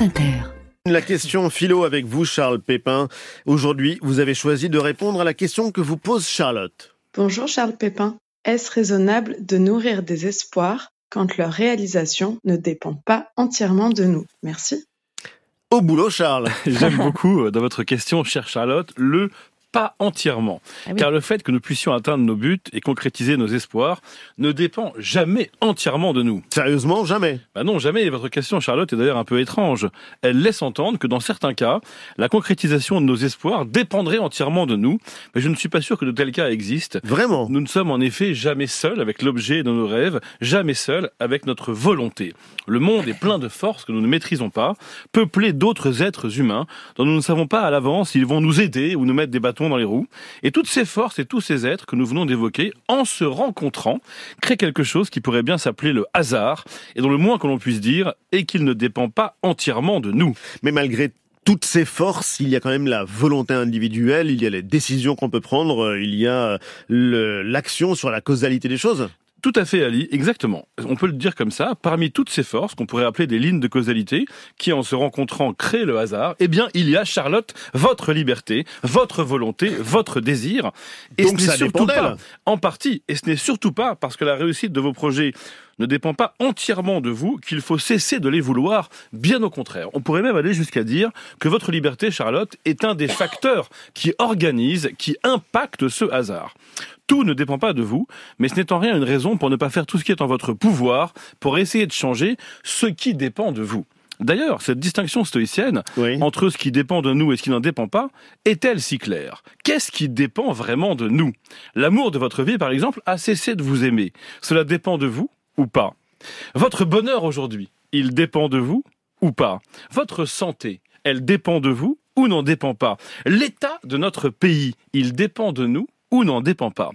France Inter. La question philo avec vous, Charles Pépin. Aujourd'hui, vous avez choisi de répondre à la question que vous pose Charlotte. Bonjour Charles Pépin. Est-ce raisonnable de nourrir des espoirs quand leur réalisation ne dépend pas entièrement de nous? Merci. Au boulot, Charles. J'aime beaucoup euh, dans votre question, chère Charlotte, le pas entièrement. Ah oui. Car le fait que nous puissions atteindre nos buts et concrétiser nos espoirs ne dépend jamais entièrement de nous. Sérieusement, jamais. Bah non, jamais. Votre question, Charlotte, est d'ailleurs un peu étrange. Elle laisse entendre que dans certains cas, la concrétisation de nos espoirs dépendrait entièrement de nous. Mais je ne suis pas sûr que de tels cas existent. Vraiment. Nous ne sommes en effet jamais seuls avec l'objet de nos rêves, jamais seuls avec notre volonté. Le monde est plein de forces que nous ne maîtrisons pas, peuplé d'autres êtres humains dont nous ne savons pas à l'avance s'ils vont nous aider ou nous mettre des bâtons dans les roues. Et toutes ces forces et tous ces êtres que nous venons d'évoquer, en se rencontrant, créent quelque chose qui pourrait bien s'appeler le hasard, et dont le moins que l'on puisse dire est qu'il ne dépend pas entièrement de nous. Mais malgré toutes ces forces, il y a quand même la volonté individuelle, il y a les décisions qu'on peut prendre, euh, il y a le- l'action sur la causalité des choses. Tout à fait, Ali, exactement. On peut le dire comme ça. Parmi toutes ces forces, qu'on pourrait appeler des lignes de causalité, qui en se rencontrant créent le hasard, eh bien, il y a, Charlotte, votre liberté, votre volonté, votre désir. Et Donc ce n'est surtout pas, en partie, et ce n'est surtout pas parce que la réussite de vos projets ne dépend pas entièrement de vous qu'il faut cesser de les vouloir. Bien au contraire. On pourrait même aller jusqu'à dire que votre liberté, Charlotte, est un des facteurs qui organise, qui impacte ce hasard. Tout ne dépend pas de vous, mais ce n'est en rien une raison pour ne pas faire tout ce qui est en votre pouvoir pour essayer de changer ce qui dépend de vous. D'ailleurs, cette distinction stoïcienne Oui. entre ce qui dépend de nous et ce qui n'en dépend pas est-elle si claire? Qu'est-ce qui dépend vraiment de nous? L'amour de votre vie, par exemple, a cessé de vous aimer. Cela dépend de vous pas. Votre bonheur aujourd'hui, il dépend de vous ou pas. Votre santé, elle dépend de vous ou n'en dépend pas. L'état de notre pays, il dépend de nous ou n'en dépend pas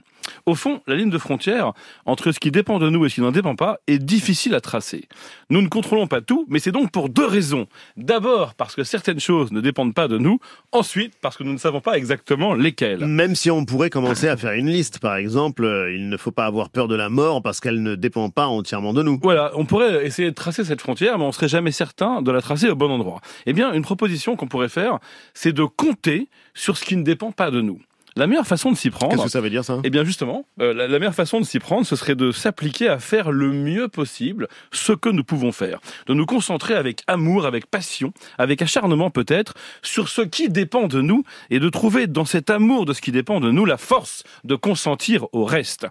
au fond, la ligne de frontière entre ce qui dépend de nous et ce qui n'en dépend pas est difficile à tracer. Nous ne contrôlons pas tout, mais c'est donc pour deux raisons. D'abord parce que certaines choses ne dépendent pas de nous, ensuite parce que nous ne savons pas exactement lesquelles. Même si on pourrait commencer à faire une liste, par exemple, euh, il ne faut pas avoir peur de la mort parce qu'elle ne dépend pas entièrement de nous. Voilà, on pourrait essayer de tracer cette frontière, mais on serait jamais certain de la tracer au bon endroit. Eh bien, une proposition qu'on pourrait faire, c'est de compter sur ce qui ne dépend pas de nous. La meilleure façon de s'y Qu'est-ce prendre, que ça veut dire ça? Eh bien justement, euh, la, la meilleure façon de s'y prendre, ce serait de s'appliquer à faire le mieux possible ce que nous pouvons faire, de nous concentrer avec amour, avec passion, avec acharnement peut-être, sur ce qui dépend de nous et de trouver dans cet amour de ce qui dépend de nous la force de consentir au reste.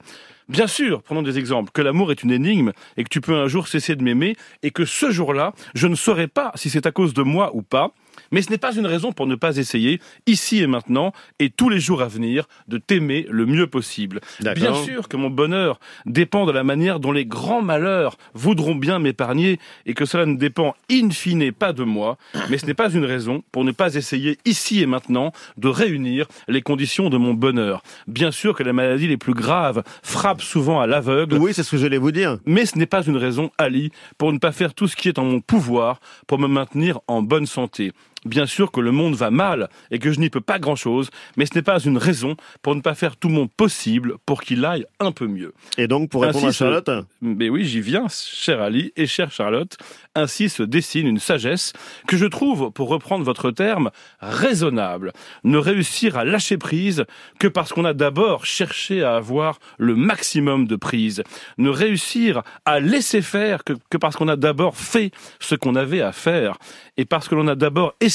Bien sûr, prenons des exemples, que l'amour est une énigme et que tu peux un jour cesser de m'aimer et que ce jour-là, je ne saurais pas si c'est à cause de moi ou pas, mais ce n'est pas une raison pour ne pas essayer, ici et maintenant, et tous les jours à venir, de t'aimer le mieux possible. Bien sûr que mon bonheur dépend de la manière dont les grands malheurs voudront bien m'épargner, et que cela ne dépend in fine pas de moi, mais ce n'est pas une raison pour ne pas essayer, ici et maintenant, de réunir les conditions de mon bonheur. Bien sûr que les maladies les plus graves frappent souvent à l'aveugle, Oui, c'est ce que j'allais vous dire. mais ce n'est pas une raison, Ali, pour ne pas faire tout ce qui est en mon pouvoir pour me maintenir en bonne santé. Bien sûr que le monde va mal et que je n'y peux pas grand-chose, mais ce n'est pas une raison pour ne pas faire tout mon possible pour qu'il aille un peu mieux. Et donc, pour répondre Ainsi à Charlotte, Mais oui, j'y viens, cher Ali et chère Charlotte. Ainsi se dessine une sagesse que je trouve, pour reprendre votre terme, raisonnable. Ne réussir à lâcher prise que parce qu'on a d'abord cherché à avoir le maximum de prise. Ne réussir à laisser faire que, que parce qu'on a d'abord fait ce qu'on avait à faire. Et parce que l'on a d'abord essayé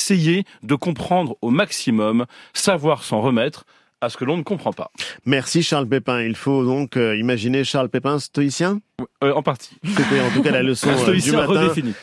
de comprendre au maximum, savoir s'en remettre à ce que l'on ne comprend pas. merci Charles Pépin. Il faut donc euh, imaginer Charles Pépin stoïcien? Euh, en partie. C'était en tout cas la leçon euh, du matin. redéfini.